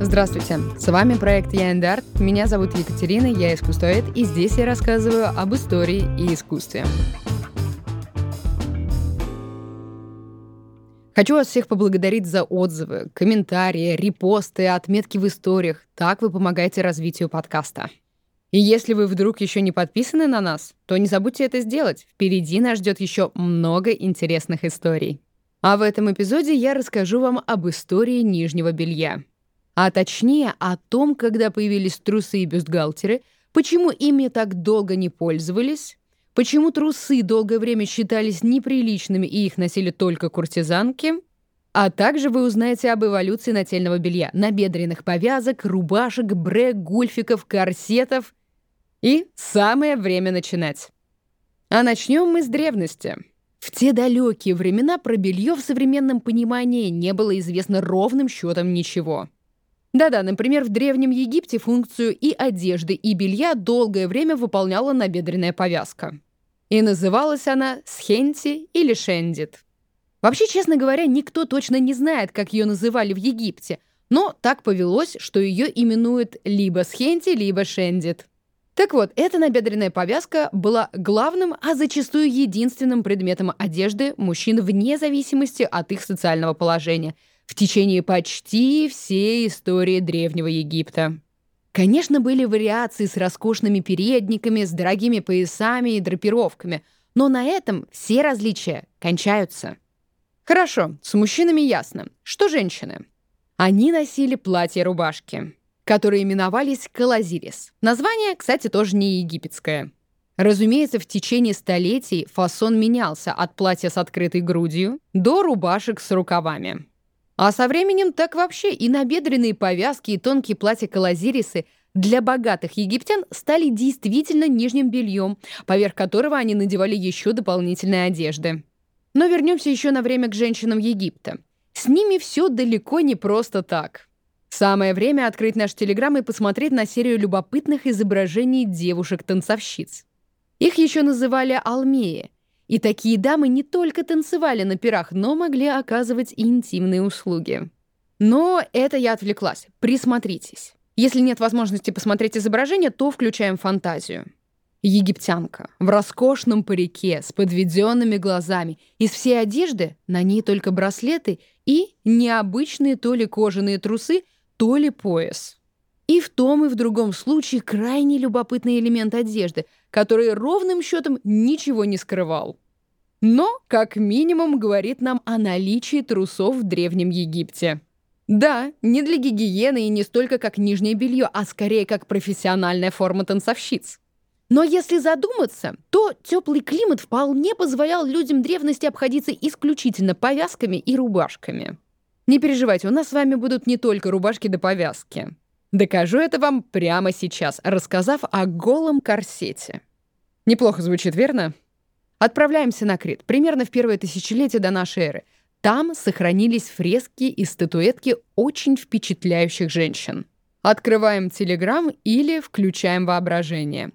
Здравствуйте, с вами проект Я Арт. Меня зовут Екатерина, я искусствовед, и здесь я рассказываю об истории и искусстве. Хочу вас всех поблагодарить за отзывы, комментарии, репосты, отметки в историях. Так вы помогаете развитию подкаста. И если вы вдруг еще не подписаны на нас, то не забудьте это сделать. Впереди нас ждет еще много интересных историй. А в этом эпизоде я расскажу вам об истории нижнего белья. А точнее о том, когда появились трусы и бюстгальтеры, почему ими так долго не пользовались, Почему трусы долгое время считались неприличными и их носили только куртизанки? А также вы узнаете об эволюции нательного белья, набедренных повязок, рубашек, брэк, гульфиков, корсетов. И самое время начинать. А начнем мы с древности. В те далекие времена про белье в современном понимании не было известно ровным счетом ничего. Да-да, например, в Древнем Египте функцию и одежды, и белья долгое время выполняла набедренная повязка. И называлась она Схенти или Шендит. Вообще, честно говоря, никто точно не знает, как ее называли в Египте, но так повелось, что ее именуют либо Схенти, либо Шендит. Так вот, эта набедренная повязка была главным, а зачастую единственным предметом одежды мужчин вне зависимости от их социального положения – в течение почти всей истории Древнего Египта. Конечно, были вариации с роскошными передниками, с дорогими поясами и драпировками, но на этом все различия кончаются. Хорошо, с мужчинами ясно. Что женщины? Они носили платья-рубашки, которые именовались калазирис. Название, кстати, тоже не египетское. Разумеется, в течение столетий фасон менялся от платья с открытой грудью до рубашек с рукавами. А со временем так вообще и набедренные повязки, и тонкие платья-калазирисы для богатых египтян стали действительно нижним бельем, поверх которого они надевали еще дополнительные одежды. Но вернемся еще на время к женщинам Египта. С ними все далеко не просто так. Самое время открыть наш телеграм и посмотреть на серию любопытных изображений девушек-танцовщиц. Их еще называли алмеи, и такие дамы не только танцевали на пирах, но могли оказывать и интимные услуги. Но это я отвлеклась. Присмотритесь. Если нет возможности посмотреть изображение, то включаем фантазию. Египтянка в роскошном парике с подведенными глазами. Из всей одежды на ней только браслеты и необычные то ли кожаные трусы, то ли пояс. И в том и в другом случае крайне любопытный элемент одежды, который ровным счетом ничего не скрывал. Но, как минимум, говорит нам о наличии трусов в Древнем Египте. Да, не для гигиены и не столько как нижнее белье, а скорее как профессиональная форма танцовщиц. Но если задуматься, то теплый климат вполне позволял людям древности обходиться исключительно повязками и рубашками. Не переживайте, у нас с вами будут не только рубашки да повязки. Докажу это вам прямо сейчас, рассказав о голом корсете. Неплохо звучит, верно? Отправляемся на Крит, примерно в первое тысячелетие до нашей эры. Там сохранились фрески и статуэтки очень впечатляющих женщин. Открываем Телеграм или включаем воображение.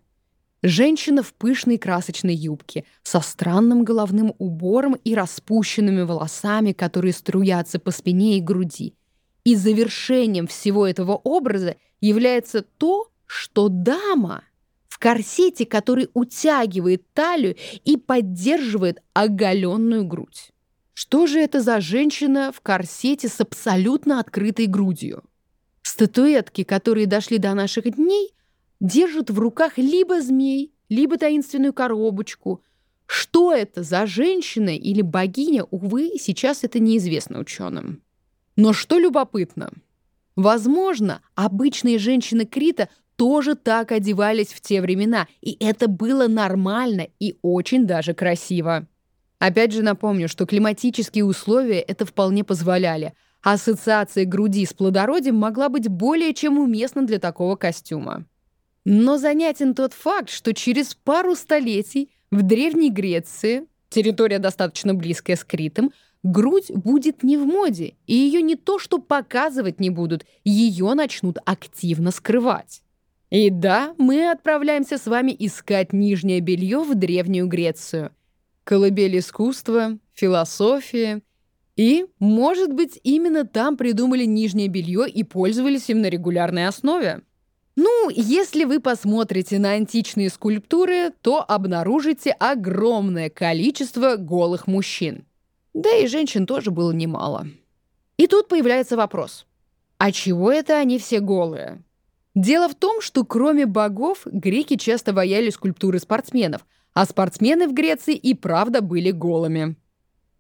Женщина в пышной красочной юбке, со странным головным убором и распущенными волосами, которые струятся по спине и груди. И завершением всего этого образа является то, что дама корсете, который утягивает талию и поддерживает оголенную грудь. Что же это за женщина в корсете с абсолютно открытой грудью? Статуэтки, которые дошли до наших дней, держат в руках либо змей, либо таинственную коробочку. Что это за женщина или богиня, увы, сейчас это неизвестно ученым. Но что любопытно, возможно, обычные женщины Крита тоже так одевались в те времена, и это было нормально и очень даже красиво. Опять же напомню, что климатические условия это вполне позволяли. Ассоциация груди с плодородием могла быть более чем уместна для такого костюма. Но занятен тот факт, что через пару столетий в Древней Греции, территория достаточно близкая с Критом, грудь будет не в моде, и ее не то что показывать не будут, ее начнут активно скрывать. И да, мы отправляемся с вами искать нижнее белье в Древнюю Грецию. Колыбель искусства, философии И, может быть, именно там придумали нижнее белье и пользовались им на регулярной основе. Ну, если вы посмотрите на античные скульптуры, то обнаружите огромное количество голых мужчин. Да и женщин тоже было немало. И тут появляется вопрос. А чего это они все голые? Дело в том, что кроме богов, греки часто ваяли скульптуры спортсменов, а спортсмены в Греции и правда были голыми.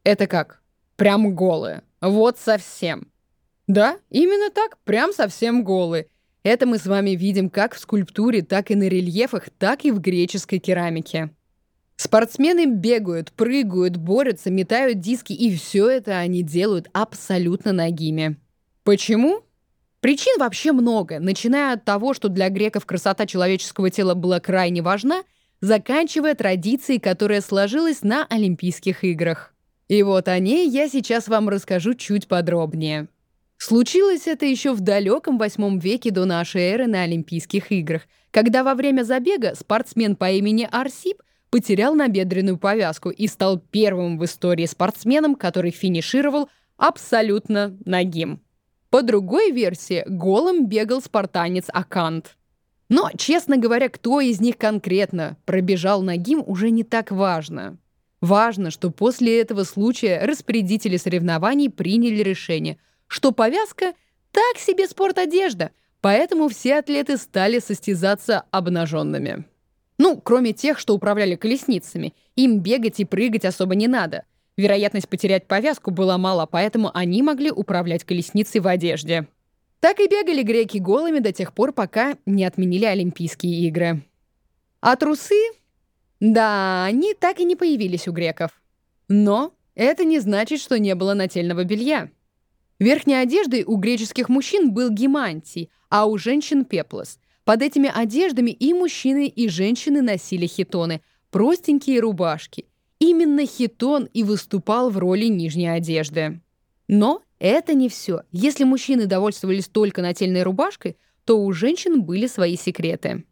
Это как? Прям голые. Вот совсем. Да, именно так, прям совсем голые. Это мы с вами видим как в скульптуре, так и на рельефах, так и в греческой керамике. Спортсмены бегают, прыгают, борются, метают диски, и все это они делают абсолютно нагими. Почему? Причин вообще много, начиная от того, что для греков красота человеческого тела была крайне важна, заканчивая традицией, которая сложилась на Олимпийских играх. И вот о ней я сейчас вам расскажу чуть подробнее. Случилось это еще в далеком восьмом веке до нашей эры на Олимпийских играх, когда во время забега спортсмен по имени Арсип потерял набедренную повязку и стал первым в истории спортсменом, который финишировал абсолютно нагим. По другой версии, голым бегал спартанец Акант. Но, честно говоря, кто из них конкретно пробежал нагим, уже не так важно. Важно, что после этого случая распорядители соревнований приняли решение – что повязка — так себе спортодежда, поэтому все атлеты стали состязаться обнаженными. Ну, кроме тех, что управляли колесницами. Им бегать и прыгать особо не надо. Вероятность потерять повязку была мала, поэтому они могли управлять колесницей в одежде. Так и бегали греки голыми до тех пор, пока не отменили Олимпийские игры. А трусы? Да, они так и не появились у греков. Но это не значит, что не было нательного белья. Верхней одеждой у греческих мужчин был гемантий, а у женщин — пеплос. Под этими одеждами и мужчины, и женщины носили хитоны, простенькие рубашки. Именно хитон и выступал в роли нижней одежды. Но это не все. Если мужчины довольствовались только нательной рубашкой, то у женщин были свои секреты.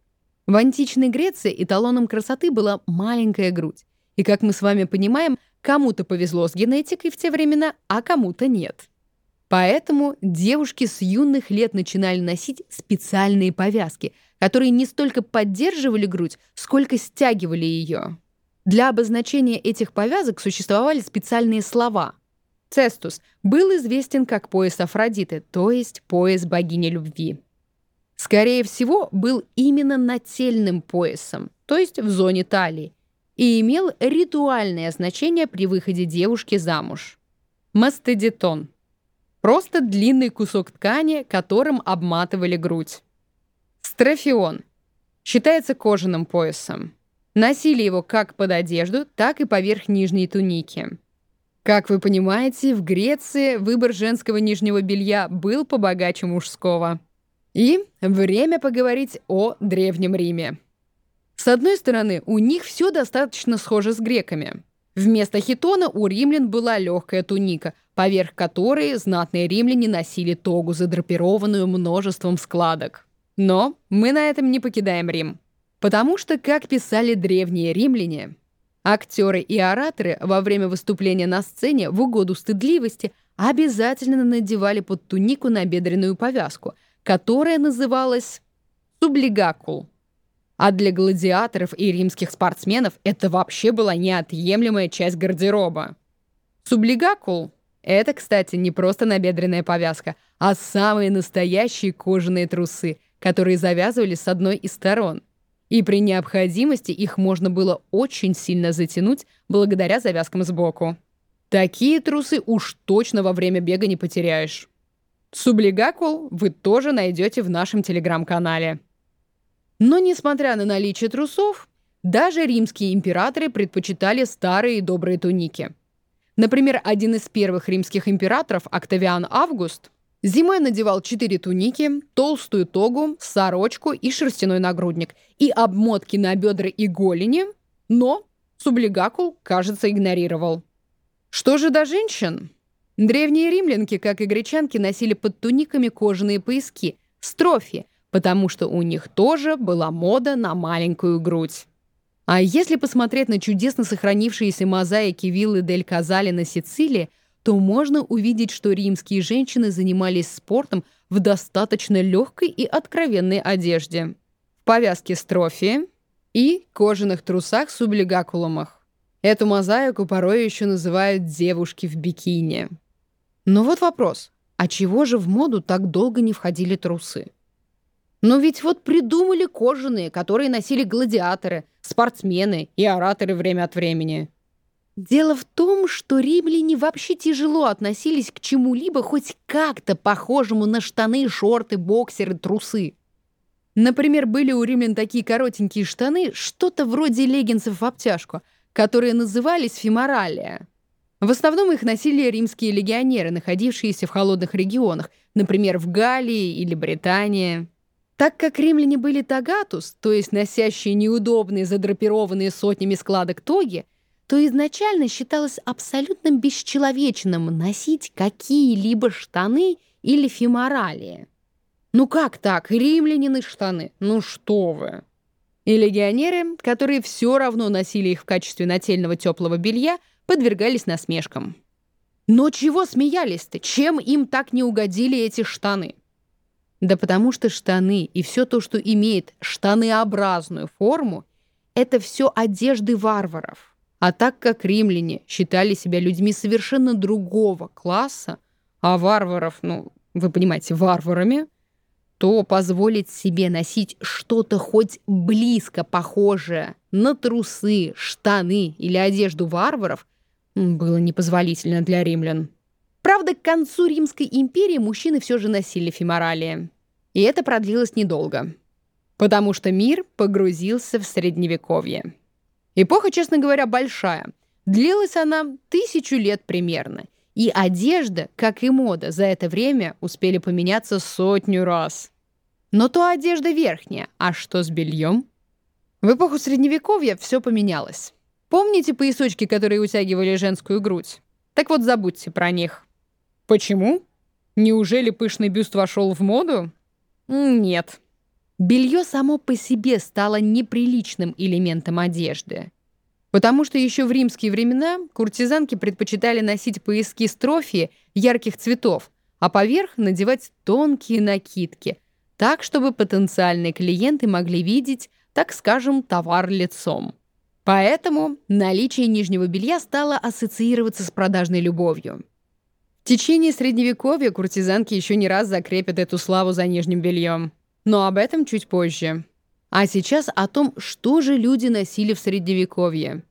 В античной Греции эталоном красоты была маленькая грудь. И, как мы с вами понимаем, кому-то повезло с генетикой в те времена, а кому-то нет. Поэтому девушки с юных лет начинали носить специальные повязки, которые не столько поддерживали грудь, сколько стягивали ее. Для обозначения этих повязок существовали специальные слова. Цестус был известен как пояс Афродиты, то есть пояс богини любви. Скорее всего, был именно нательным поясом, то есть в зоне талии, и имел ритуальное значение при выходе девушки замуж. Мастедитон – Просто длинный кусок ткани, которым обматывали грудь. Строфион. Считается кожаным поясом. Носили его как под одежду, так и поверх нижней туники. Как вы понимаете, в Греции выбор женского нижнего белья был побогаче мужского. И время поговорить о Древнем Риме. С одной стороны, у них все достаточно схоже с греками. Вместо хитона у римлян была легкая туника, поверх которой знатные римляне носили тогу, задрапированную множеством складок. Но мы на этом не покидаем Рим. Потому что, как писали древние римляне, актеры и ораторы во время выступления на сцене в угоду стыдливости обязательно надевали под тунику набедренную повязку, которая называлась сублигакул. А для гладиаторов и римских спортсменов это вообще была неотъемлемая часть гардероба. Сублигакул — это, кстати, не просто набедренная повязка, а самые настоящие кожаные трусы, которые завязывали с одной из сторон. И при необходимости их можно было очень сильно затянуть благодаря завязкам сбоку. Такие трусы уж точно во время бега не потеряешь. Сублигакул вы тоже найдете в нашем телеграм-канале. Но, несмотря на наличие трусов, даже римские императоры предпочитали старые добрые туники. Например, один из первых римских императоров, Октавиан Август, зимой надевал четыре туники, толстую тогу, сорочку и шерстяной нагрудник, и обмотки на бедра и голени, но сублигакул, кажется, игнорировал. Что же до женщин? Древние римлянки, как и гречанки, носили под туниками кожаные пояски, строфи – потому что у них тоже была мода на маленькую грудь. А если посмотреть на чудесно сохранившиеся мозаики виллы Дель Казали на Сицилии, то можно увидеть, что римские женщины занимались спортом в достаточно легкой и откровенной одежде. В повязке строфии и кожаных трусах с облигакулумах. Эту мозаику порой еще называют «девушки в бикини». Но вот вопрос, а чего же в моду так долго не входили трусы? Но ведь вот придумали кожаные, которые носили гладиаторы, спортсмены и ораторы время от времени. Дело в том, что римляне вообще тяжело относились к чему-либо хоть как-то похожему на штаны, шорты, боксеры, трусы. Например, были у римлян такие коротенькие штаны, что-то вроде леггинсов в обтяжку, которые назывались феморалия. В основном их носили римские легионеры, находившиеся в холодных регионах, например, в Галлии или Британии. Так как римляне были тагатус, то есть носящие неудобные задрапированные сотнями складок тоги, то изначально считалось абсолютно бесчеловечным носить какие-либо штаны или феморалии. Ну как так? Римлянины штаны? Ну что вы? И легионеры, которые все равно носили их в качестве нательного теплого белья, подвергались насмешкам. Но чего смеялись-то? Чем им так не угодили эти штаны? Да потому что штаны и все то, что имеет штанообразную форму, это все одежды варваров. А так как римляне считали себя людьми совершенно другого класса, а варваров, ну, вы понимаете, варварами, то позволить себе носить что-то хоть близко похожее на трусы, штаны или одежду варваров было непозволительно для римлян. Правда, к концу Римской империи мужчины все же носили феморалии. И это продлилось недолго. Потому что мир погрузился в Средневековье. Эпоха, честно говоря, большая. Длилась она тысячу лет примерно. И одежда, как и мода, за это время успели поменяться сотню раз. Но то одежда верхняя, а что с бельем? В эпоху Средневековья все поменялось. Помните поясочки, которые утягивали женскую грудь? Так вот, забудьте про них. Почему? Неужели пышный бюст вошел в моду? Нет. Белье само по себе стало неприличным элементом одежды. Потому что еще в римские времена куртизанки предпочитали носить пояски строфии ярких цветов, а поверх надевать тонкие накидки, так, чтобы потенциальные клиенты могли видеть, так скажем, товар лицом. Поэтому наличие нижнего белья стало ассоциироваться с продажной любовью. В течение Средневековья куртизанки еще не раз закрепят эту славу за нижним бельем. Но об этом чуть позже. А сейчас о том, что же люди носили в Средневековье.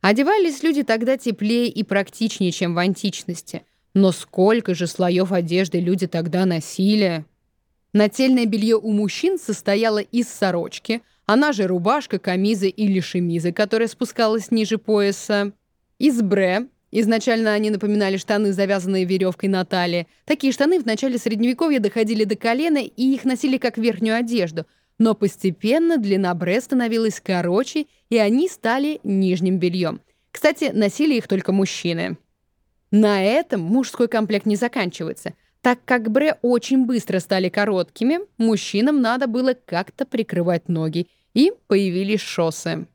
Одевались люди тогда теплее и практичнее, чем в античности. Но сколько же слоев одежды люди тогда носили? Нательное белье у мужчин состояло из сорочки, она же рубашка, камиза или шемиза, которая спускалась ниже пояса, из бре, Изначально они напоминали штаны, завязанные веревкой на талии. Такие штаны в начале Средневековья доходили до колена, и их носили как верхнюю одежду. Но постепенно длина бре становилась короче, и они стали нижним бельем. Кстати, носили их только мужчины. На этом мужской комплект не заканчивается. Так как бре очень быстро стали короткими, мужчинам надо было как-то прикрывать ноги, и появились шоссы.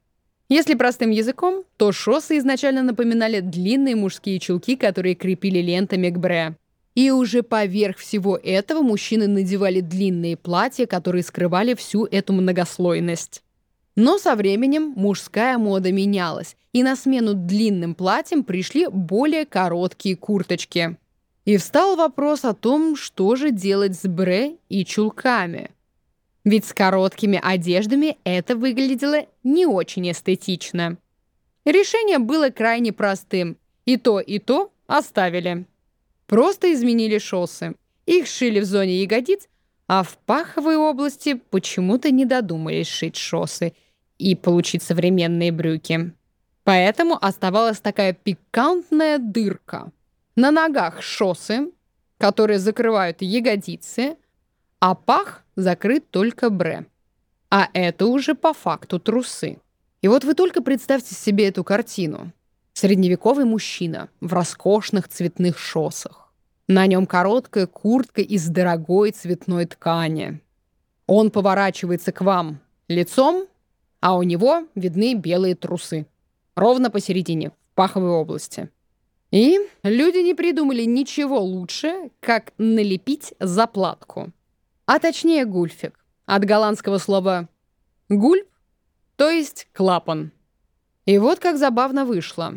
Если простым языком, то шоссы изначально напоминали длинные мужские чулки, которые крепили лентами к бре. И уже поверх всего этого мужчины надевали длинные платья, которые скрывали всю эту многослойность. Но со временем мужская мода менялась, и на смену длинным платьям пришли более короткие курточки. И встал вопрос о том, что же делать с бре и чулками – ведь с короткими одеждами это выглядело не очень эстетично. Решение было крайне простым. И то, и то оставили. Просто изменили шоссы. Их шили в зоне ягодиц, а в паховой области почему-то не додумались шить шоссы и получить современные брюки. Поэтому оставалась такая пикантная дырка. На ногах шоссы, которые закрывают ягодицы, а пах закрыт только бре. А это уже по факту трусы. И вот вы только представьте себе эту картину. Средневековый мужчина в роскошных цветных шоссах. На нем короткая куртка из дорогой цветной ткани. Он поворачивается к вам лицом, а у него видны белые трусы. Ровно посередине, в паховой области. И люди не придумали ничего лучше, как налепить заплатку. А точнее гульфик. От голландского слова «гульп», то есть «клапан». И вот как забавно вышло.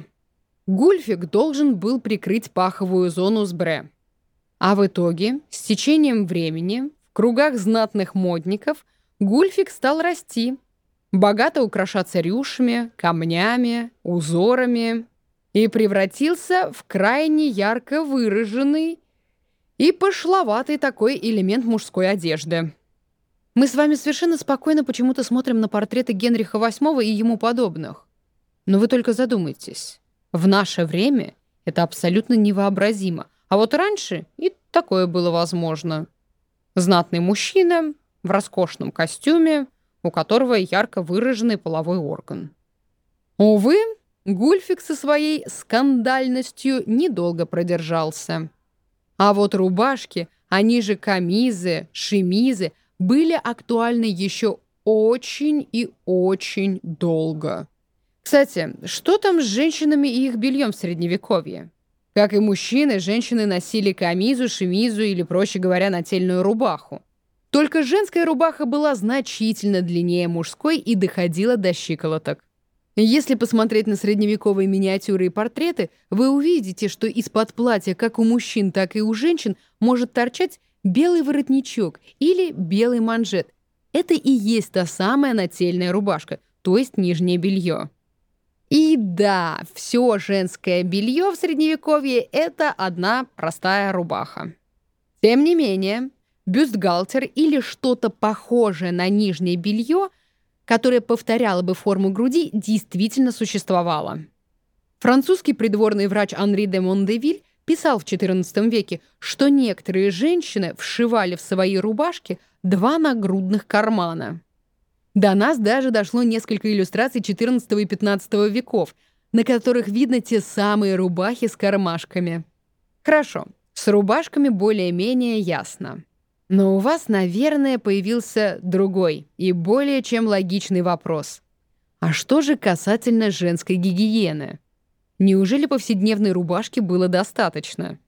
Гульфик должен был прикрыть паховую зону с бре. А в итоге, с течением времени, в кругах знатных модников, гульфик стал расти, богато украшаться рюшами, камнями, узорами и превратился в крайне ярко выраженный и пошловатый такой элемент мужской одежды. Мы с вами совершенно спокойно почему-то смотрим на портреты Генриха VIII и ему подобных. Но вы только задумайтесь. В наше время это абсолютно невообразимо. А вот раньше и такое было возможно. Знатный мужчина в роскошном костюме, у которого ярко выраженный половой орган. Увы, Гульфик со своей скандальностью недолго продержался. А вот рубашки, они же камизы, шемизы, были актуальны еще очень и очень долго. Кстати, что там с женщинами и их бельем в Средневековье? Как и мужчины, женщины носили камизу, шемизу или, проще говоря, нательную рубаху. Только женская рубаха была значительно длиннее мужской и доходила до щиколоток. Если посмотреть на средневековые миниатюры и портреты, вы увидите, что из-под платья как у мужчин, так и у женщин может торчать белый воротничок или белый манжет. Это и есть та самая нательная рубашка, то есть нижнее белье. И да, все женское белье в Средневековье — это одна простая рубаха. Тем не менее, бюстгальтер или что-то похожее на нижнее белье — которая повторяла бы форму груди, действительно существовала. Французский придворный врач Анри де Мондевиль писал в XIV веке, что некоторые женщины вшивали в свои рубашки два нагрудных кармана. До нас даже дошло несколько иллюстраций XIV и XV веков, на которых видно те самые рубахи с кармашками. Хорошо, с рубашками более-менее ясно. Но у вас, наверное, появился другой и более чем логичный вопрос. А что же касательно женской гигиены? Неужели повседневной рубашки было достаточно?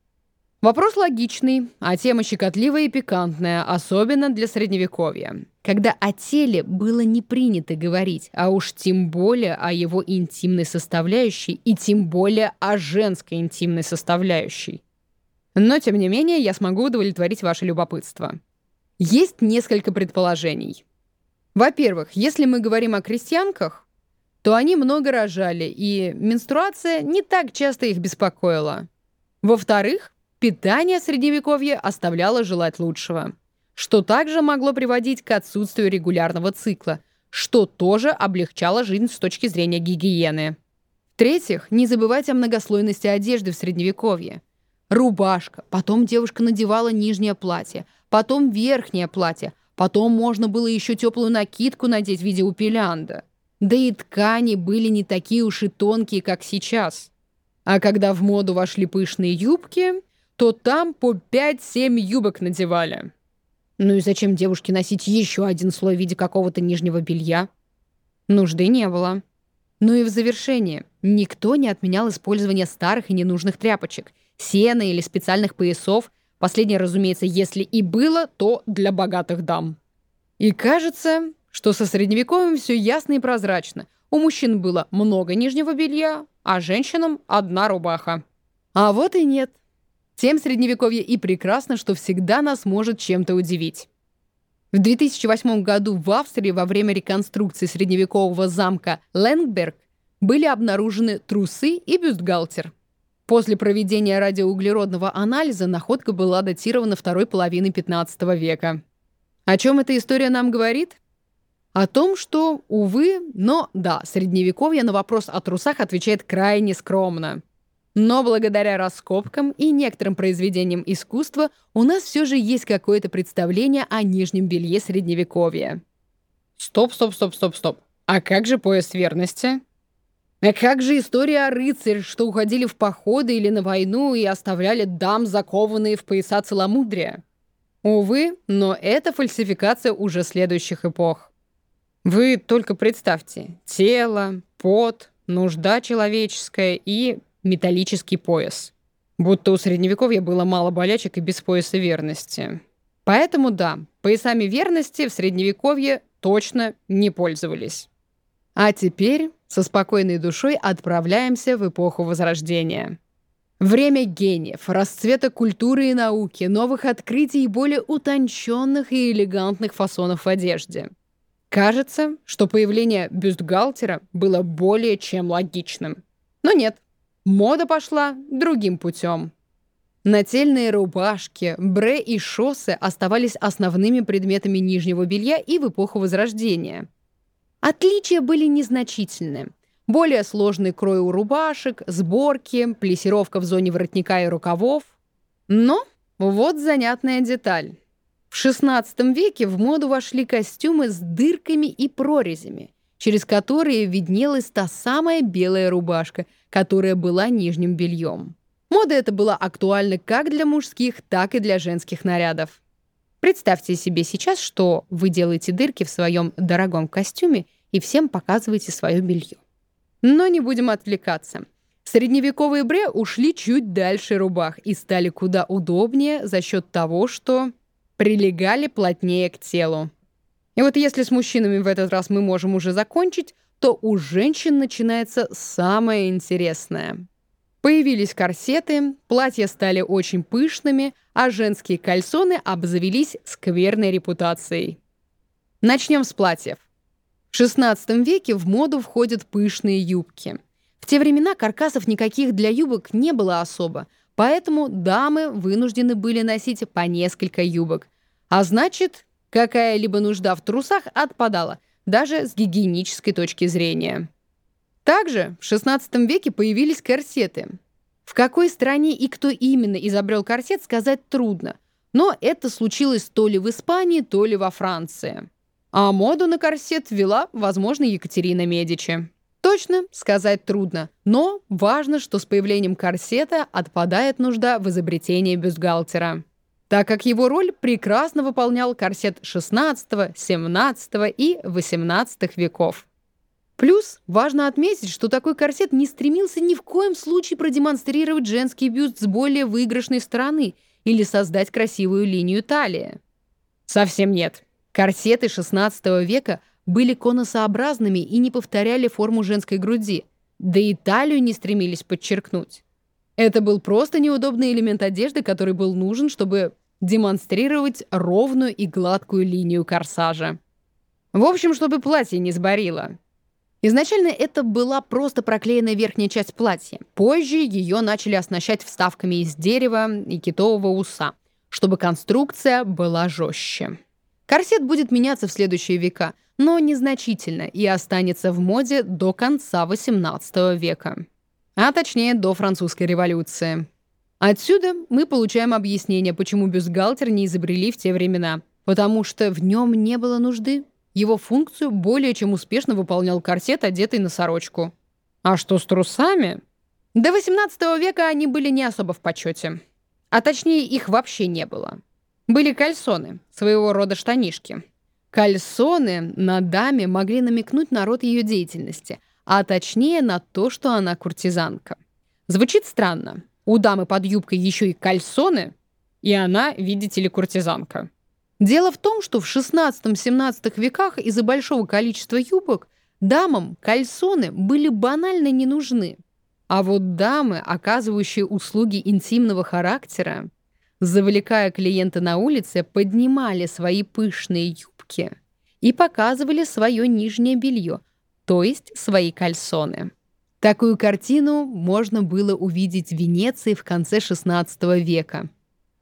Вопрос логичный, а тема щекотливая и пикантная, особенно для Средневековья, когда о теле было не принято говорить, а уж тем более о его интимной составляющей и тем более о женской интимной составляющей. Но, тем не менее, я смогу удовлетворить ваше любопытство. Есть несколько предположений. Во-первых, если мы говорим о крестьянках, то они много рожали, и менструация не так часто их беспокоила. Во-вторых, питание Средневековья оставляло желать лучшего, что также могло приводить к отсутствию регулярного цикла, что тоже облегчало жизнь с точки зрения гигиены. В-третьих, не забывайте о многослойности одежды в Средневековье – Рубашка, потом девушка надевала нижнее платье, потом верхнее платье, потом можно было еще теплую накидку надеть в виде упелянда. Да и ткани были не такие уж и тонкие, как сейчас. А когда в моду вошли пышные юбки, то там по 5-7 юбок надевали. Ну и зачем девушке носить еще один слой в виде какого-то нижнего белья? Нужды не было. Ну и в завершение. Никто не отменял использование старых и ненужных тряпочек – сена или специальных поясов. Последнее, разумеется, если и было, то для богатых дам. И кажется, что со средневековьем все ясно и прозрачно. У мужчин было много нижнего белья, а женщинам одна рубаха. А вот и нет. Тем средневековье и прекрасно, что всегда нас может чем-то удивить. В 2008 году в Австрии во время реконструкции средневекового замка Ленгберг были обнаружены трусы и бюстгальтер. После проведения радиоуглеродного анализа находка была датирована второй половиной 15 века. О чем эта история нам говорит? О том, что, увы, но да, средневековье на вопрос о трусах отвечает крайне скромно. Но благодаря раскопкам и некоторым произведениям искусства у нас все же есть какое-то представление о нижнем белье средневековья. Стоп, стоп, стоп, стоп, стоп. А как же пояс верности? А как же история о рыцарях, что уходили в походы или на войну и оставляли дам, закованные в пояса целомудрия? Увы, но это фальсификация уже следующих эпох. Вы только представьте. Тело, пот, нужда человеческая и металлический пояс. Будто у Средневековья было мало болячек и без пояса верности. Поэтому да, поясами верности в Средневековье точно не пользовались. А теперь со спокойной душой отправляемся в эпоху Возрождения. Время гениев, расцвета культуры и науки, новых открытий и более утонченных и элегантных фасонов в одежде. Кажется, что появление бюстгальтера было более чем логичным. Но нет, мода пошла другим путем. Нательные рубашки, бре и шоссы оставались основными предметами нижнего белья и в эпоху Возрождения. Отличия были незначительны. Более сложный крой у рубашек, сборки, плесировка в зоне воротника и рукавов. Но вот занятная деталь. В XVI веке в моду вошли костюмы с дырками и прорезями, через которые виднелась та самая белая рубашка, которая была нижним бельем. Мода эта была актуальна как для мужских, так и для женских нарядов. Представьте себе сейчас, что вы делаете дырки в своем дорогом костюме и всем показываете свое белье. Но не будем отвлекаться. Средневековые бре ушли чуть дальше рубах и стали куда удобнее за счет того, что прилегали плотнее к телу. И вот если с мужчинами в этот раз мы можем уже закончить, то у женщин начинается самое интересное — Появились корсеты, платья стали очень пышными, а женские кальсоны обзавелись скверной репутацией. Начнем с платьев. В XVI веке в моду входят пышные юбки. В те времена каркасов никаких для юбок не было особо, поэтому дамы вынуждены были носить по несколько юбок. А значит, какая-либо нужда в трусах отпадала, даже с гигиенической точки зрения. Также в XVI веке появились корсеты. В какой стране и кто именно изобрел корсет, сказать трудно. Но это случилось то ли в Испании, то ли во Франции. А моду на корсет ввела, возможно, Екатерина Медичи. Точно сказать трудно, но важно, что с появлением корсета отпадает нужда в изобретении бюстгальтера, так как его роль прекрасно выполнял корсет XVI, XVII и XVIII веков. Плюс важно отметить, что такой корсет не стремился ни в коем случае продемонстрировать женский бюст с более выигрышной стороны или создать красивую линию талии. Совсем нет. Корсеты XVI века были конусообразными и не повторяли форму женской груди, да и талию не стремились подчеркнуть. Это был просто неудобный элемент одежды, который был нужен, чтобы демонстрировать ровную и гладкую линию корсажа. В общем, чтобы платье не сборило. Изначально это была просто проклеенная верхняя часть платья. Позже ее начали оснащать вставками из дерева и китового уса, чтобы конструкция была жестче. Корсет будет меняться в следующие века, но незначительно и останется в моде до конца XVIII века. А точнее, до французской революции. Отсюда мы получаем объяснение, почему бюстгальтер не изобрели в те времена. Потому что в нем не было нужды. Его функцию более чем успешно выполнял корсет, одетый на сорочку. А что с трусами? До 18 века они были не особо в почете. А точнее, их вообще не было. Были кальсоны, своего рода штанишки. Кальсоны на даме могли намекнуть на род ее деятельности, а точнее на то, что она куртизанка. Звучит странно. У дамы под юбкой еще и кальсоны, и она, видите ли, куртизанка. Дело в том, что в 16-17 веках из-за большого количества юбок дамам кальсоны были банально не нужны. А вот дамы, оказывающие услуги интимного характера, завлекая клиента на улице, поднимали свои пышные юбки и показывали свое нижнее белье, то есть свои кальсоны. Такую картину можно было увидеть в Венеции в конце XVI века.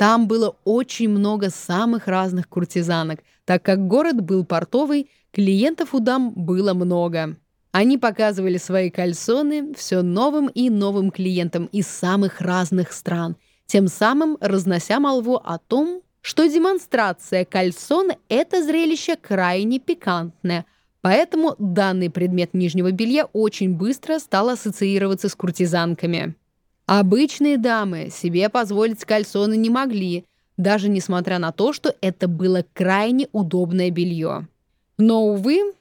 Там было очень много самых разных куртизанок, так как город был портовый, клиентов у дам было много. Они показывали свои кальсоны все новым и новым клиентам из самых разных стран, тем самым разнося молву о том, что демонстрация кальсон – это зрелище крайне пикантное, поэтому данный предмет нижнего белья очень быстро стал ассоциироваться с куртизанками. Обычные дамы себе позволить кальсоны не могли, даже несмотря на то, что это было крайне удобное белье. Но, увы,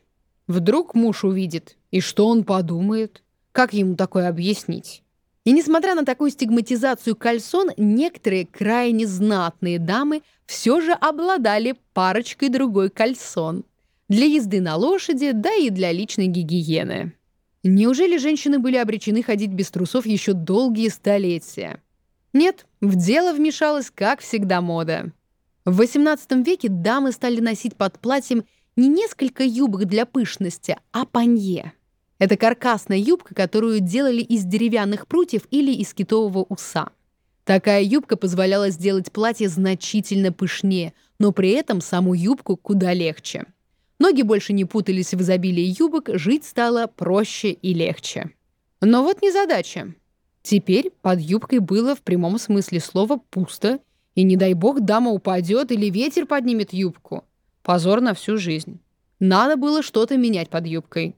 вдруг муж увидит, и что он подумает? Как ему такое объяснить? И несмотря на такую стигматизацию кальсон, некоторые крайне знатные дамы все же обладали парочкой другой кальсон. Для езды на лошади, да и для личной гигиены. Неужели женщины были обречены ходить без трусов еще долгие столетия? Нет, в дело вмешалась, как всегда, мода. В XVIII веке дамы стали носить под платьем не несколько юбок для пышности, а панье. Это каркасная юбка, которую делали из деревянных прутьев или из китового уса. Такая юбка позволяла сделать платье значительно пышнее, но при этом саму юбку куда легче. Ноги больше не путались в изобилии юбок, жить стало проще и легче. Но вот незадача. Теперь под юбкой было в прямом смысле слова пусто, и не дай бог дама упадет или ветер поднимет юбку. Позор на всю жизнь. Надо было что-то менять под юбкой.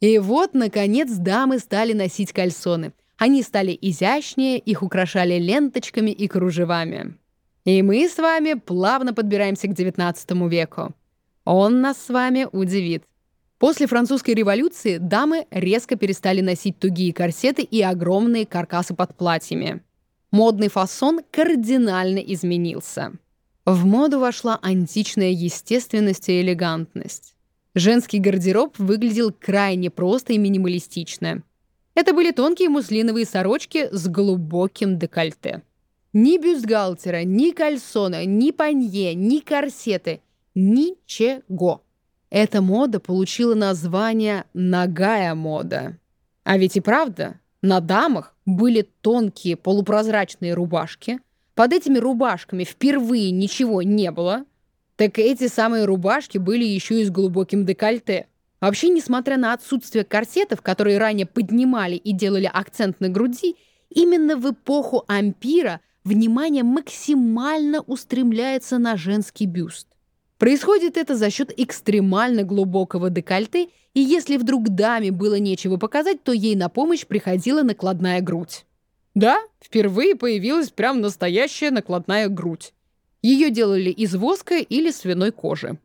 И вот, наконец, дамы стали носить кальсоны. Они стали изящнее, их украшали ленточками и кружевами. И мы с вами плавно подбираемся к XIX веку. Он нас с вами удивит. После французской революции дамы резко перестали носить тугие корсеты и огромные каркасы под платьями. Модный фасон кардинально изменился. В моду вошла античная естественность и элегантность. Женский гардероб выглядел крайне просто и минималистично. Это были тонкие муслиновые сорочки с глубоким декольте. Ни бюстгальтера, ни кальсона, ни панье, ни корсеты. Ничего. Эта мода получила название «нагая мода». А ведь и правда, на дамах были тонкие полупрозрачные рубашки. Под этими рубашками впервые ничего не было. Так эти самые рубашки были еще и с глубоким декольте. Вообще, несмотря на отсутствие корсетов, которые ранее поднимали и делали акцент на груди, именно в эпоху ампира внимание максимально устремляется на женский бюст. Происходит это за счет экстремально глубокого декольте, и если вдруг даме было нечего показать, то ей на помощь приходила накладная грудь. Да, впервые появилась прям настоящая накладная грудь. Ее делали из воска или свиной кожи.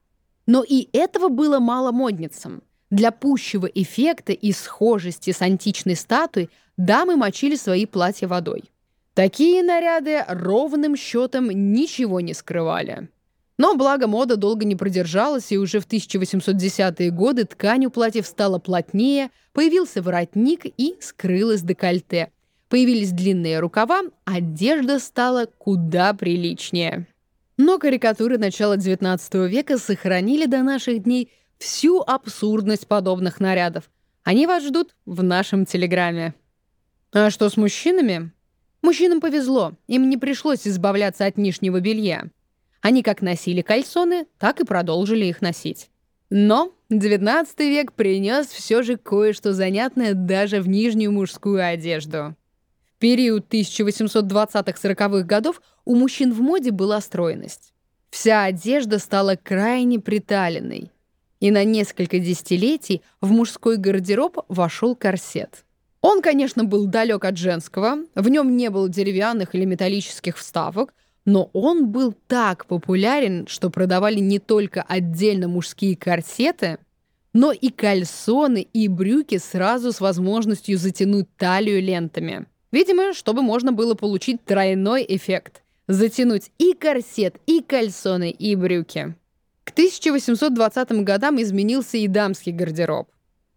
Но и этого было мало модницам. Для пущего эффекта и схожести с античной статуей дамы мочили свои платья водой. Такие наряды ровным счетом ничего не скрывали. Но благо мода долго не продержалась, и уже в 1810-е годы ткань у платьев стала плотнее, появился воротник и скрылось декольте. Появились длинные рукава, одежда стала куда приличнее. Но карикатуры начала XIX века сохранили до наших дней всю абсурдность подобных нарядов. Они вас ждут в нашем телеграме. А что с мужчинами? Мужчинам повезло, им не пришлось избавляться от нижнего белья. Они как носили кальсоны, так и продолжили их носить. Но XIX век принес все же кое-что занятное даже в нижнюю мужскую одежду. В период 1820-40-х годов у мужчин в моде была стройность. Вся одежда стала крайне приталенной. И на несколько десятилетий в мужской гардероб вошел корсет. Он, конечно, был далек от женского, в нем не было деревянных или металлических вставок, но он был так популярен, что продавали не только отдельно мужские корсеты, но и кальсоны и брюки сразу с возможностью затянуть талию лентами. Видимо, чтобы можно было получить тройной эффект. Затянуть и корсет, и кальсоны, и брюки. К 1820 годам изменился и дамский гардероб.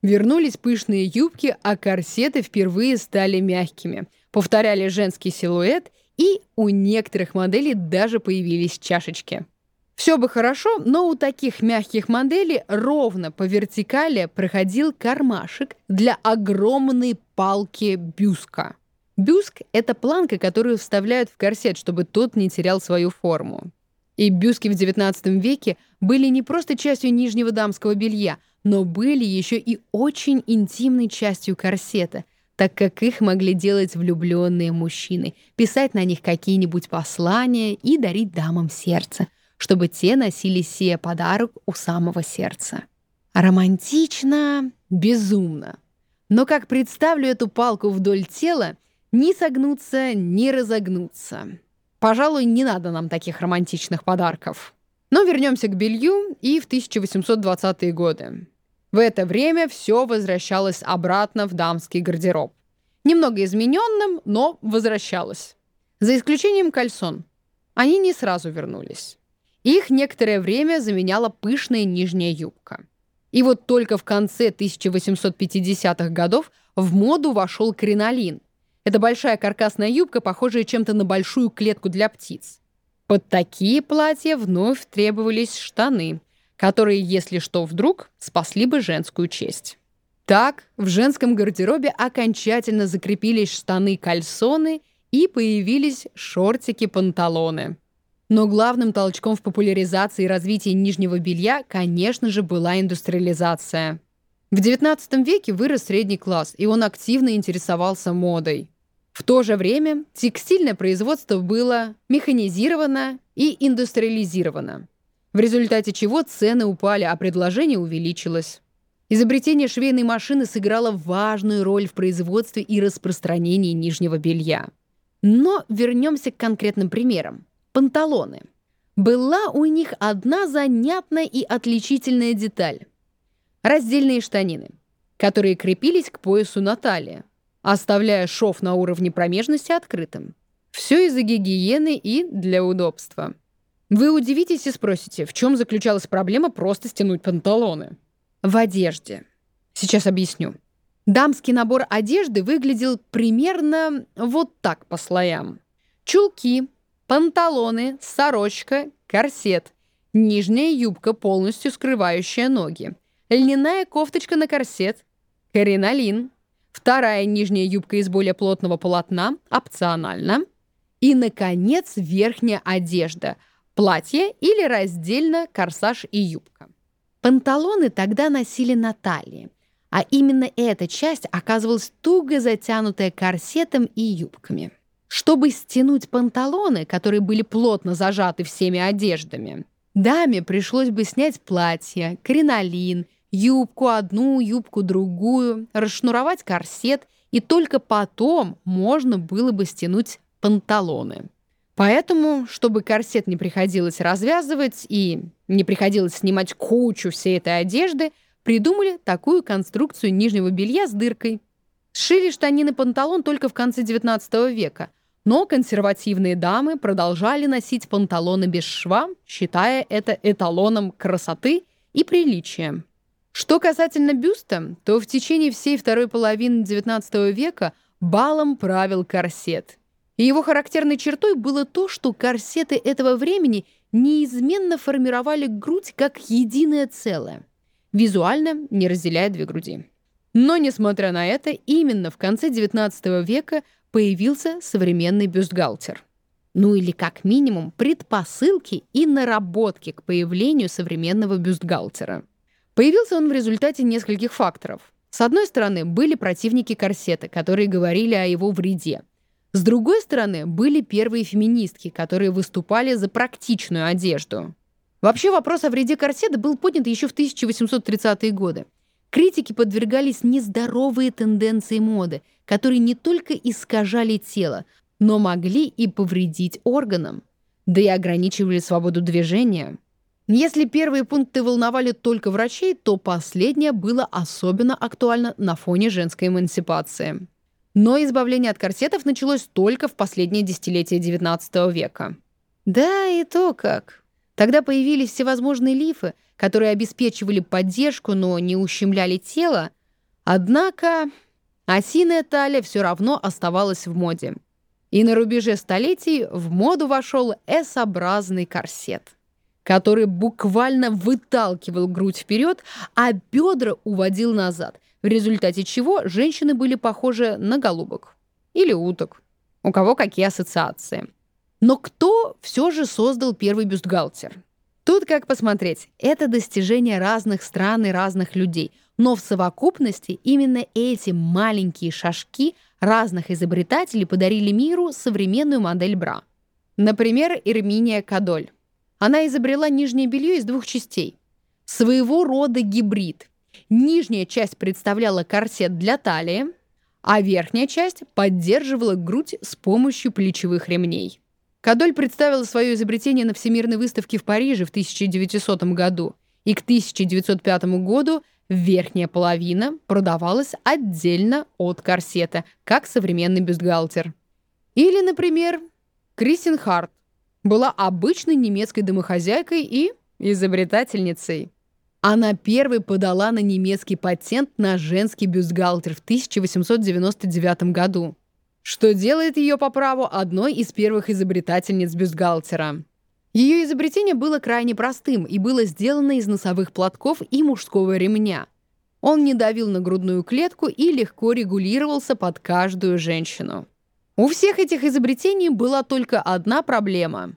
Вернулись пышные юбки, а корсеты впервые стали мягкими, повторяли женский силуэт и у некоторых моделей даже появились чашечки. Все бы хорошо, но у таких мягких моделей ровно по вертикали проходил кармашек для огромной палки бюска. Бюск — это планка, которую вставляют в корсет, чтобы тот не терял свою форму. И бюски в XIX веке были не просто частью нижнего дамского белья, но были еще и очень интимной частью корсета, так как их могли делать влюбленные мужчины, писать на них какие-нибудь послания и дарить дамам сердце, чтобы те носили сие подарок у самого сердца. Романтично, безумно. Но как представлю эту палку вдоль тела, ни согнуться, ни разогнуться. Пожалуй, не надо нам таких романтичных подарков. Но вернемся к белью и в 1820-е годы. В это время все возвращалось обратно в дамский гардероб. Немного измененным, но возвращалось. За исключением кальсон. Они не сразу вернулись. Их некоторое время заменяла пышная нижняя юбка. И вот только в конце 1850-х годов в моду вошел кринолин. Это большая каркасная юбка, похожая чем-то на большую клетку для птиц. Под такие платья вновь требовались штаны, которые, если что вдруг, спасли бы женскую честь. Так, в женском гардеробе окончательно закрепились штаны-кальсоны и появились шортики-панталоны. Но главным толчком в популяризации и развитии нижнего белья, конечно же, была индустриализация. В XIX веке вырос средний класс, и он активно интересовался модой. В то же время текстильное производство было механизировано и индустриализировано, в результате чего цены упали, а предложение увеличилось. Изобретение швейной машины сыграло важную роль в производстве и распространении нижнего белья. Но вернемся к конкретным примерам. Панталоны. Была у них одна занятная и отличительная деталь. Раздельные штанины, которые крепились к поясу на талии, оставляя шов на уровне промежности открытым. Все из-за гигиены и для удобства. Вы удивитесь и спросите, в чем заключалась проблема просто стянуть панталоны? в одежде. Сейчас объясню. Дамский набор одежды выглядел примерно вот так по слоям. Чулки, панталоны, сорочка, корсет, нижняя юбка, полностью скрывающая ноги, льняная кофточка на корсет, кринолин, вторая нижняя юбка из более плотного полотна, опционально, и, наконец, верхняя одежда, платье или раздельно корсаж и юбка. Панталоны тогда носили на талии, а именно эта часть оказывалась туго затянутая корсетом и юбками. Чтобы стянуть панталоны, которые были плотно зажаты всеми одеждами, даме пришлось бы снять платье, кринолин, юбку одну, юбку другую, расшнуровать корсет, и только потом можно было бы стянуть панталоны. Поэтому, чтобы корсет не приходилось развязывать и не приходилось снимать кучу всей этой одежды, придумали такую конструкцию нижнего белья с дыркой. Сшили штанины панталон только в конце XIX века, но консервативные дамы продолжали носить панталоны без шва, считая это эталоном красоты и приличия. Что касательно бюста, то в течение всей второй половины XIX века балом правил корсет – и его характерной чертой было то, что корсеты этого времени неизменно формировали грудь как единое целое, визуально не разделяя две груди. Но, несмотря на это, именно в конце XIX века появился современный бюстгальтер. Ну или, как минимум, предпосылки и наработки к появлению современного бюстгальтера. Появился он в результате нескольких факторов. С одной стороны, были противники корсета, которые говорили о его вреде – с другой стороны, были первые феминистки, которые выступали за практичную одежду. Вообще вопрос о вреде корсета был поднят еще в 1830-е годы. Критики подвергались нездоровые тенденции моды, которые не только искажали тело, но могли и повредить органам, да и ограничивали свободу движения. Если первые пункты волновали только врачей, то последнее было особенно актуально на фоне женской эмансипации. Но избавление от корсетов началось только в последнее десятилетие XIX века. Да, и то как. Тогда появились всевозможные лифы, которые обеспечивали поддержку, но не ущемляли тело. Однако осиная талия все равно оставалась в моде. И на рубеже столетий в моду вошел S-образный корсет, который буквально выталкивал грудь вперед, а бедра уводил назад – в результате чего женщины были похожи на голубок или уток. У кого какие ассоциации. Но кто все же создал первый бюстгальтер? Тут как посмотреть. Это достижение разных стран и разных людей. Но в совокупности именно эти маленькие шажки разных изобретателей подарили миру современную модель бра. Например, Эрминия Кадоль. Она изобрела нижнее белье из двух частей. Своего рода гибрид – Нижняя часть представляла корсет для талии, а верхняя часть поддерживала грудь с помощью плечевых ремней. Кадоль представила свое изобретение на Всемирной выставке в Париже в 1900 году, и к 1905 году верхняя половина продавалась отдельно от корсета, как современный бюстгальтер. Или, например, Кристин Харт была обычной немецкой домохозяйкой и изобретательницей. Она первой подала на немецкий патент на женский бюстгальтер в 1899 году, что делает ее по праву одной из первых изобретательниц бюстгальтера. Ее изобретение было крайне простым и было сделано из носовых платков и мужского ремня. Он не давил на грудную клетку и легко регулировался под каждую женщину. У всех этих изобретений была только одна проблема.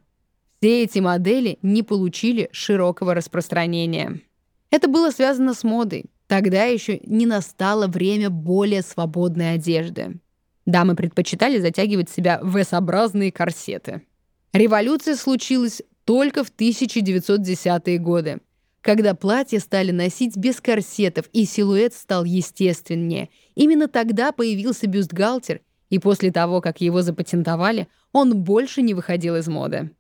Все эти модели не получили широкого распространения. Это было связано с модой. Тогда еще не настало время более свободной одежды. Дамы предпочитали затягивать себя в S-образные корсеты. Революция случилась только в 1910-е годы, когда платья стали носить без корсетов и силуэт стал естественнее. Именно тогда появился бюстгальтер, и после того, как его запатентовали, он больше не выходил из моды.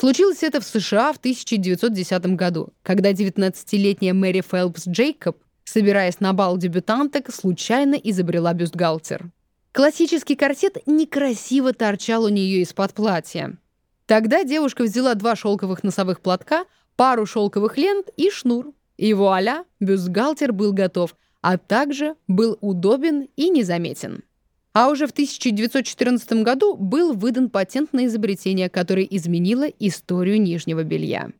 Случилось это в США в 1910 году, когда 19-летняя Мэри Фелпс Джейкоб, собираясь на бал дебютанток, случайно изобрела бюстгальтер. Классический корсет некрасиво торчал у нее из-под платья. Тогда девушка взяла два шелковых носовых платка, пару шелковых лент и шнур. И вуаля, бюстгальтер был готов, а также был удобен и незаметен. А уже в 1914 году был выдан патент на изобретение, которое изменило историю нижнего белья.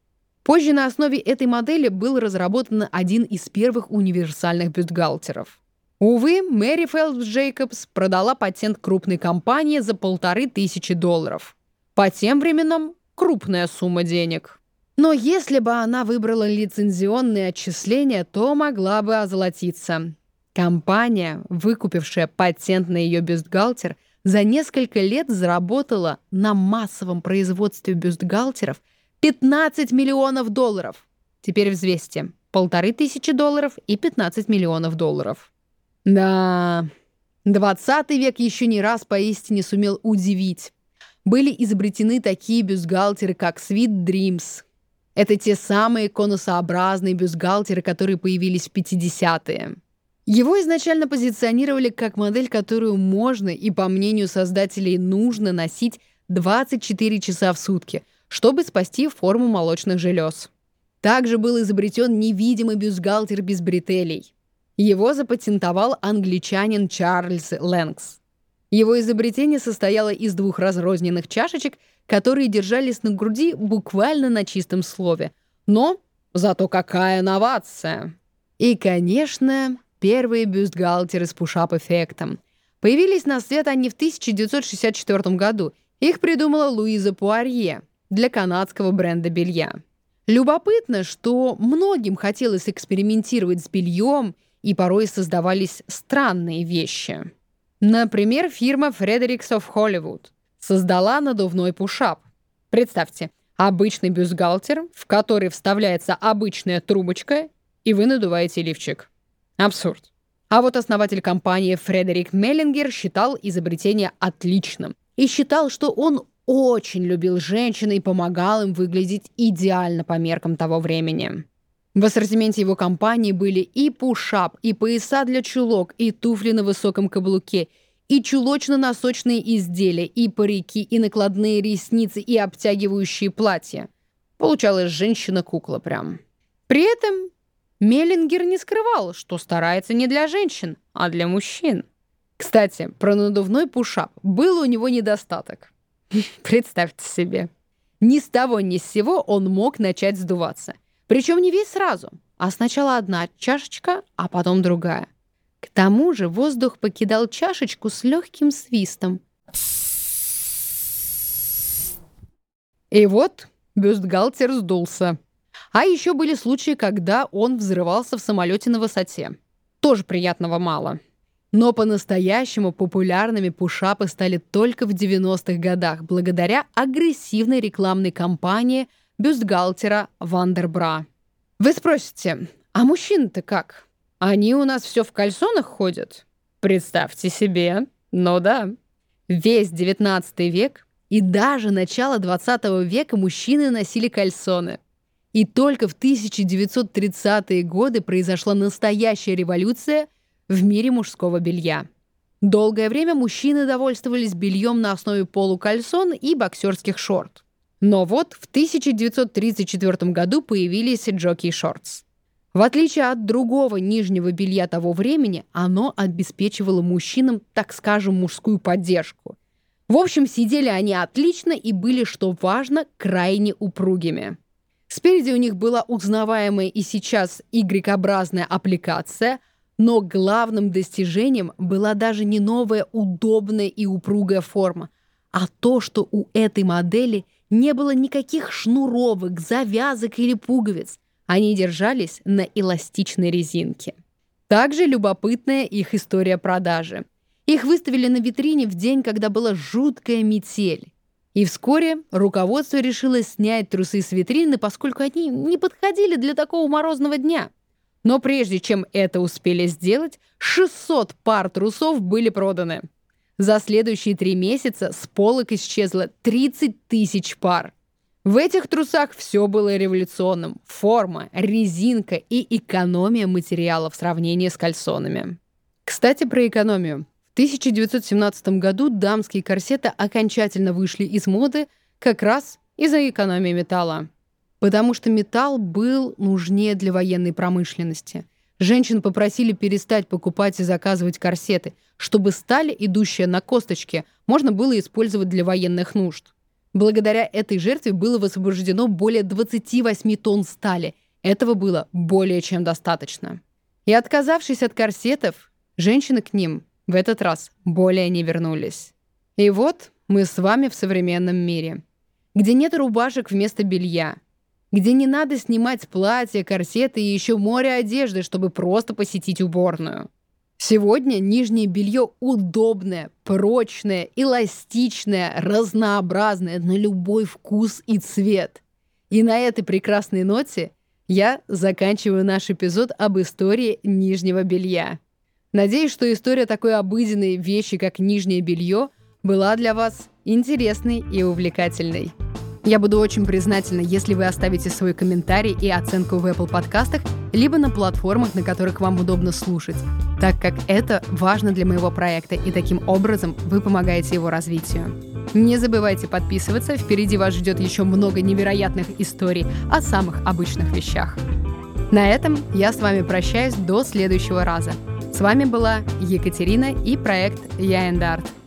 Позже на основе этой модели был разработан один из первых универсальных бюстгальтеров. Увы, Мэри Фелпс Джейкобс продала патент крупной компании за полторы тысячи долларов. По тем временам крупная сумма денег. Но если бы она выбрала лицензионные отчисления, то могла бы озолотиться. Компания, выкупившая патент на ее бюстгальтер, за несколько лет заработала на массовом производстве бюстгальтеров 15 миллионов долларов. Теперь взвесьте. Полторы тысячи долларов и 15 миллионов долларов. Да, 20 век еще не раз поистине сумел удивить были изобретены такие бюстгальтеры, как Sweet Dreams. Это те самые конусообразные бюстгальтеры, которые появились в 50-е. Его изначально позиционировали как модель, которую можно и, по мнению создателей, нужно носить 24 часа в сутки, чтобы спасти форму молочных желез. Также был изобретен невидимый бюстгальтер без бретелей. Его запатентовал англичанин Чарльз Лэнкс. Его изобретение состояло из двух разрозненных чашечек, которые держались на груди буквально на чистом слове. Но зато какая новация! И, конечно, первые бюстгальтеры с пушап-эффектом. Появились на свет они в 1964 году. Их придумала Луиза Пуарье для канадского бренда белья. Любопытно, что многим хотелось экспериментировать с бельем, и порой создавались странные вещи. Например, фирма Fredericks of Hollywood создала надувной пушап. Представьте, обычный бюстгальтер, в который вставляется обычная трубочка, и вы надуваете лифчик. Абсурд. А вот основатель компании Фредерик Меллингер считал изобретение отличным и считал, что он очень любил женщин и помогал им выглядеть идеально по меркам того времени. В ассортименте его компании были и пушап, и пояса для чулок, и туфли на высоком каблуке, и чулочно-носочные изделия, и парики, и накладные ресницы, и обтягивающие платья. Получалась женщина-кукла прям. При этом Меллингер не скрывал, что старается не для женщин, а для мужчин. Кстати, про надувной пушап был у него недостаток. Представьте себе. Ни с того ни с сего он мог начать сдуваться – причем не весь сразу, а сначала одна чашечка, а потом другая. К тому же воздух покидал чашечку с легким свистом. И вот бюстгальтер сдулся. А еще были случаи, когда он взрывался в самолете на высоте. Тоже приятного мало. Но по-настоящему популярными пушапы стали только в 90-х годах благодаря агрессивной рекламной кампании – бюстгальтера Вандербра. Вы спросите, а мужчины-то как? Они у нас все в кальсонах ходят? Представьте себе. Ну да. Весь 19 век и даже начало 20 века мужчины носили кальсоны. И только в 1930-е годы произошла настоящая революция в мире мужского белья. Долгое время мужчины довольствовались бельем на основе полукальсон и боксерских шорт. Но вот в 1934 году появились джокей шортс. В отличие от другого нижнего белья того времени, оно обеспечивало мужчинам, так скажем, мужскую поддержку. В общем, сидели они отлично и были, что важно, крайне упругими. Спереди у них была узнаваемая и сейчас Y-образная аппликация, но главным достижением была даже не новая удобная и упругая форма, а то, что у этой модели не было никаких шнуровок, завязок или пуговиц. Они держались на эластичной резинке. Также любопытная их история продажи. Их выставили на витрине в день, когда была жуткая метель. И вскоре руководство решило снять трусы с витрины, поскольку они не подходили для такого морозного дня. Но прежде чем это успели сделать, 600 пар трусов были проданы. За следующие три месяца с полок исчезло 30 тысяч пар. В этих трусах все было революционным. Форма, резинка и экономия материала в сравнении с кальсонами. Кстати, про экономию. 1917 году дамские корсеты окончательно вышли из моды как раз из-за экономии металла. Потому что металл был нужнее для военной промышленности. Женщин попросили перестать покупать и заказывать корсеты, чтобы сталь, идущая на косточке, можно было использовать для военных нужд. Благодаря этой жертве было высвобождено более 28 тонн стали. Этого было более чем достаточно. И отказавшись от корсетов, женщины к ним в этот раз более не вернулись. И вот мы с вами в современном мире, где нет рубашек вместо белья, где не надо снимать платья, корсеты и еще море одежды, чтобы просто посетить уборную. Сегодня нижнее белье удобное, прочное, эластичное, разнообразное на любой вкус и цвет. И на этой прекрасной ноте я заканчиваю наш эпизод об истории нижнего белья. Надеюсь, что история такой обыденной вещи, как нижнее белье, была для вас интересной и увлекательной. Я буду очень признательна, если вы оставите свой комментарий и оценку в Apple подкастах, либо на платформах, на которых вам удобно слушать, так как это важно для моего проекта, и таким образом вы помогаете его развитию. Не забывайте подписываться, впереди вас ждет еще много невероятных историй о самых обычных вещах. На этом я с вами прощаюсь до следующего раза. С вами была Екатерина и проект Я Арт.